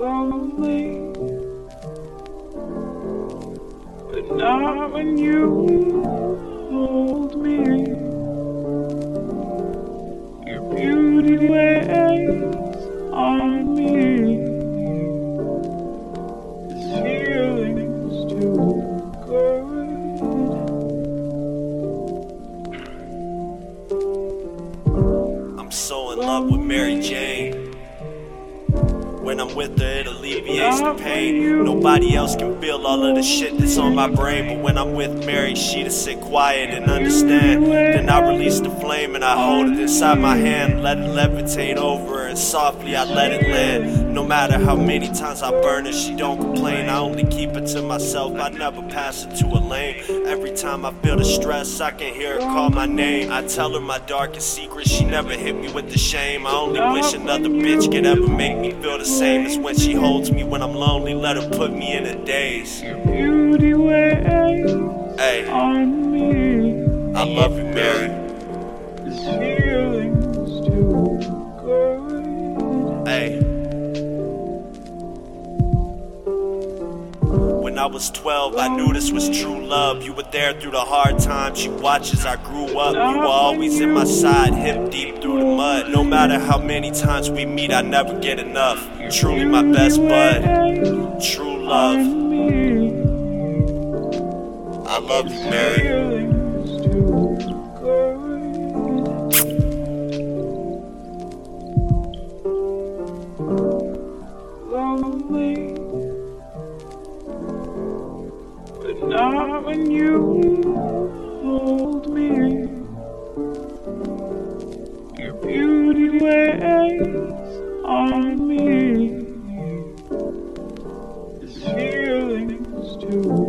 lonely, but not when you hold me. Your beauty weighs on me. This too good. I'm so in love with Mary Jane. When I'm with her, it alleviates the pain. Nobody else can feel all of the shit that's on my brain. But when I'm with Mary, she to sit quiet and understand. Then I release the flame and I hold it inside my hand. Let it levitate over her, and softly I let it land. No matter how many times I burn her, she don't complain. I only keep it to myself, I never pass it to a lane. Every time I feel the stress, I can hear her call my name. I tell her my darkest secret, she never hit me with the shame. I only wish another bitch could ever make me feel the same as when she holds me when I'm lonely. Let her put me in a daze. Your beauty Hey, on me. I love you, Mary. I was 12, I knew this was true love. You were there through the hard times. You watched as I grew up. You were always in my side, hip deep through the mud. No matter how many times we meet, I never get enough. Truly my best bud. True love. I love you, Mary. When you hold me. Your beauty weighs on me. This feeling's too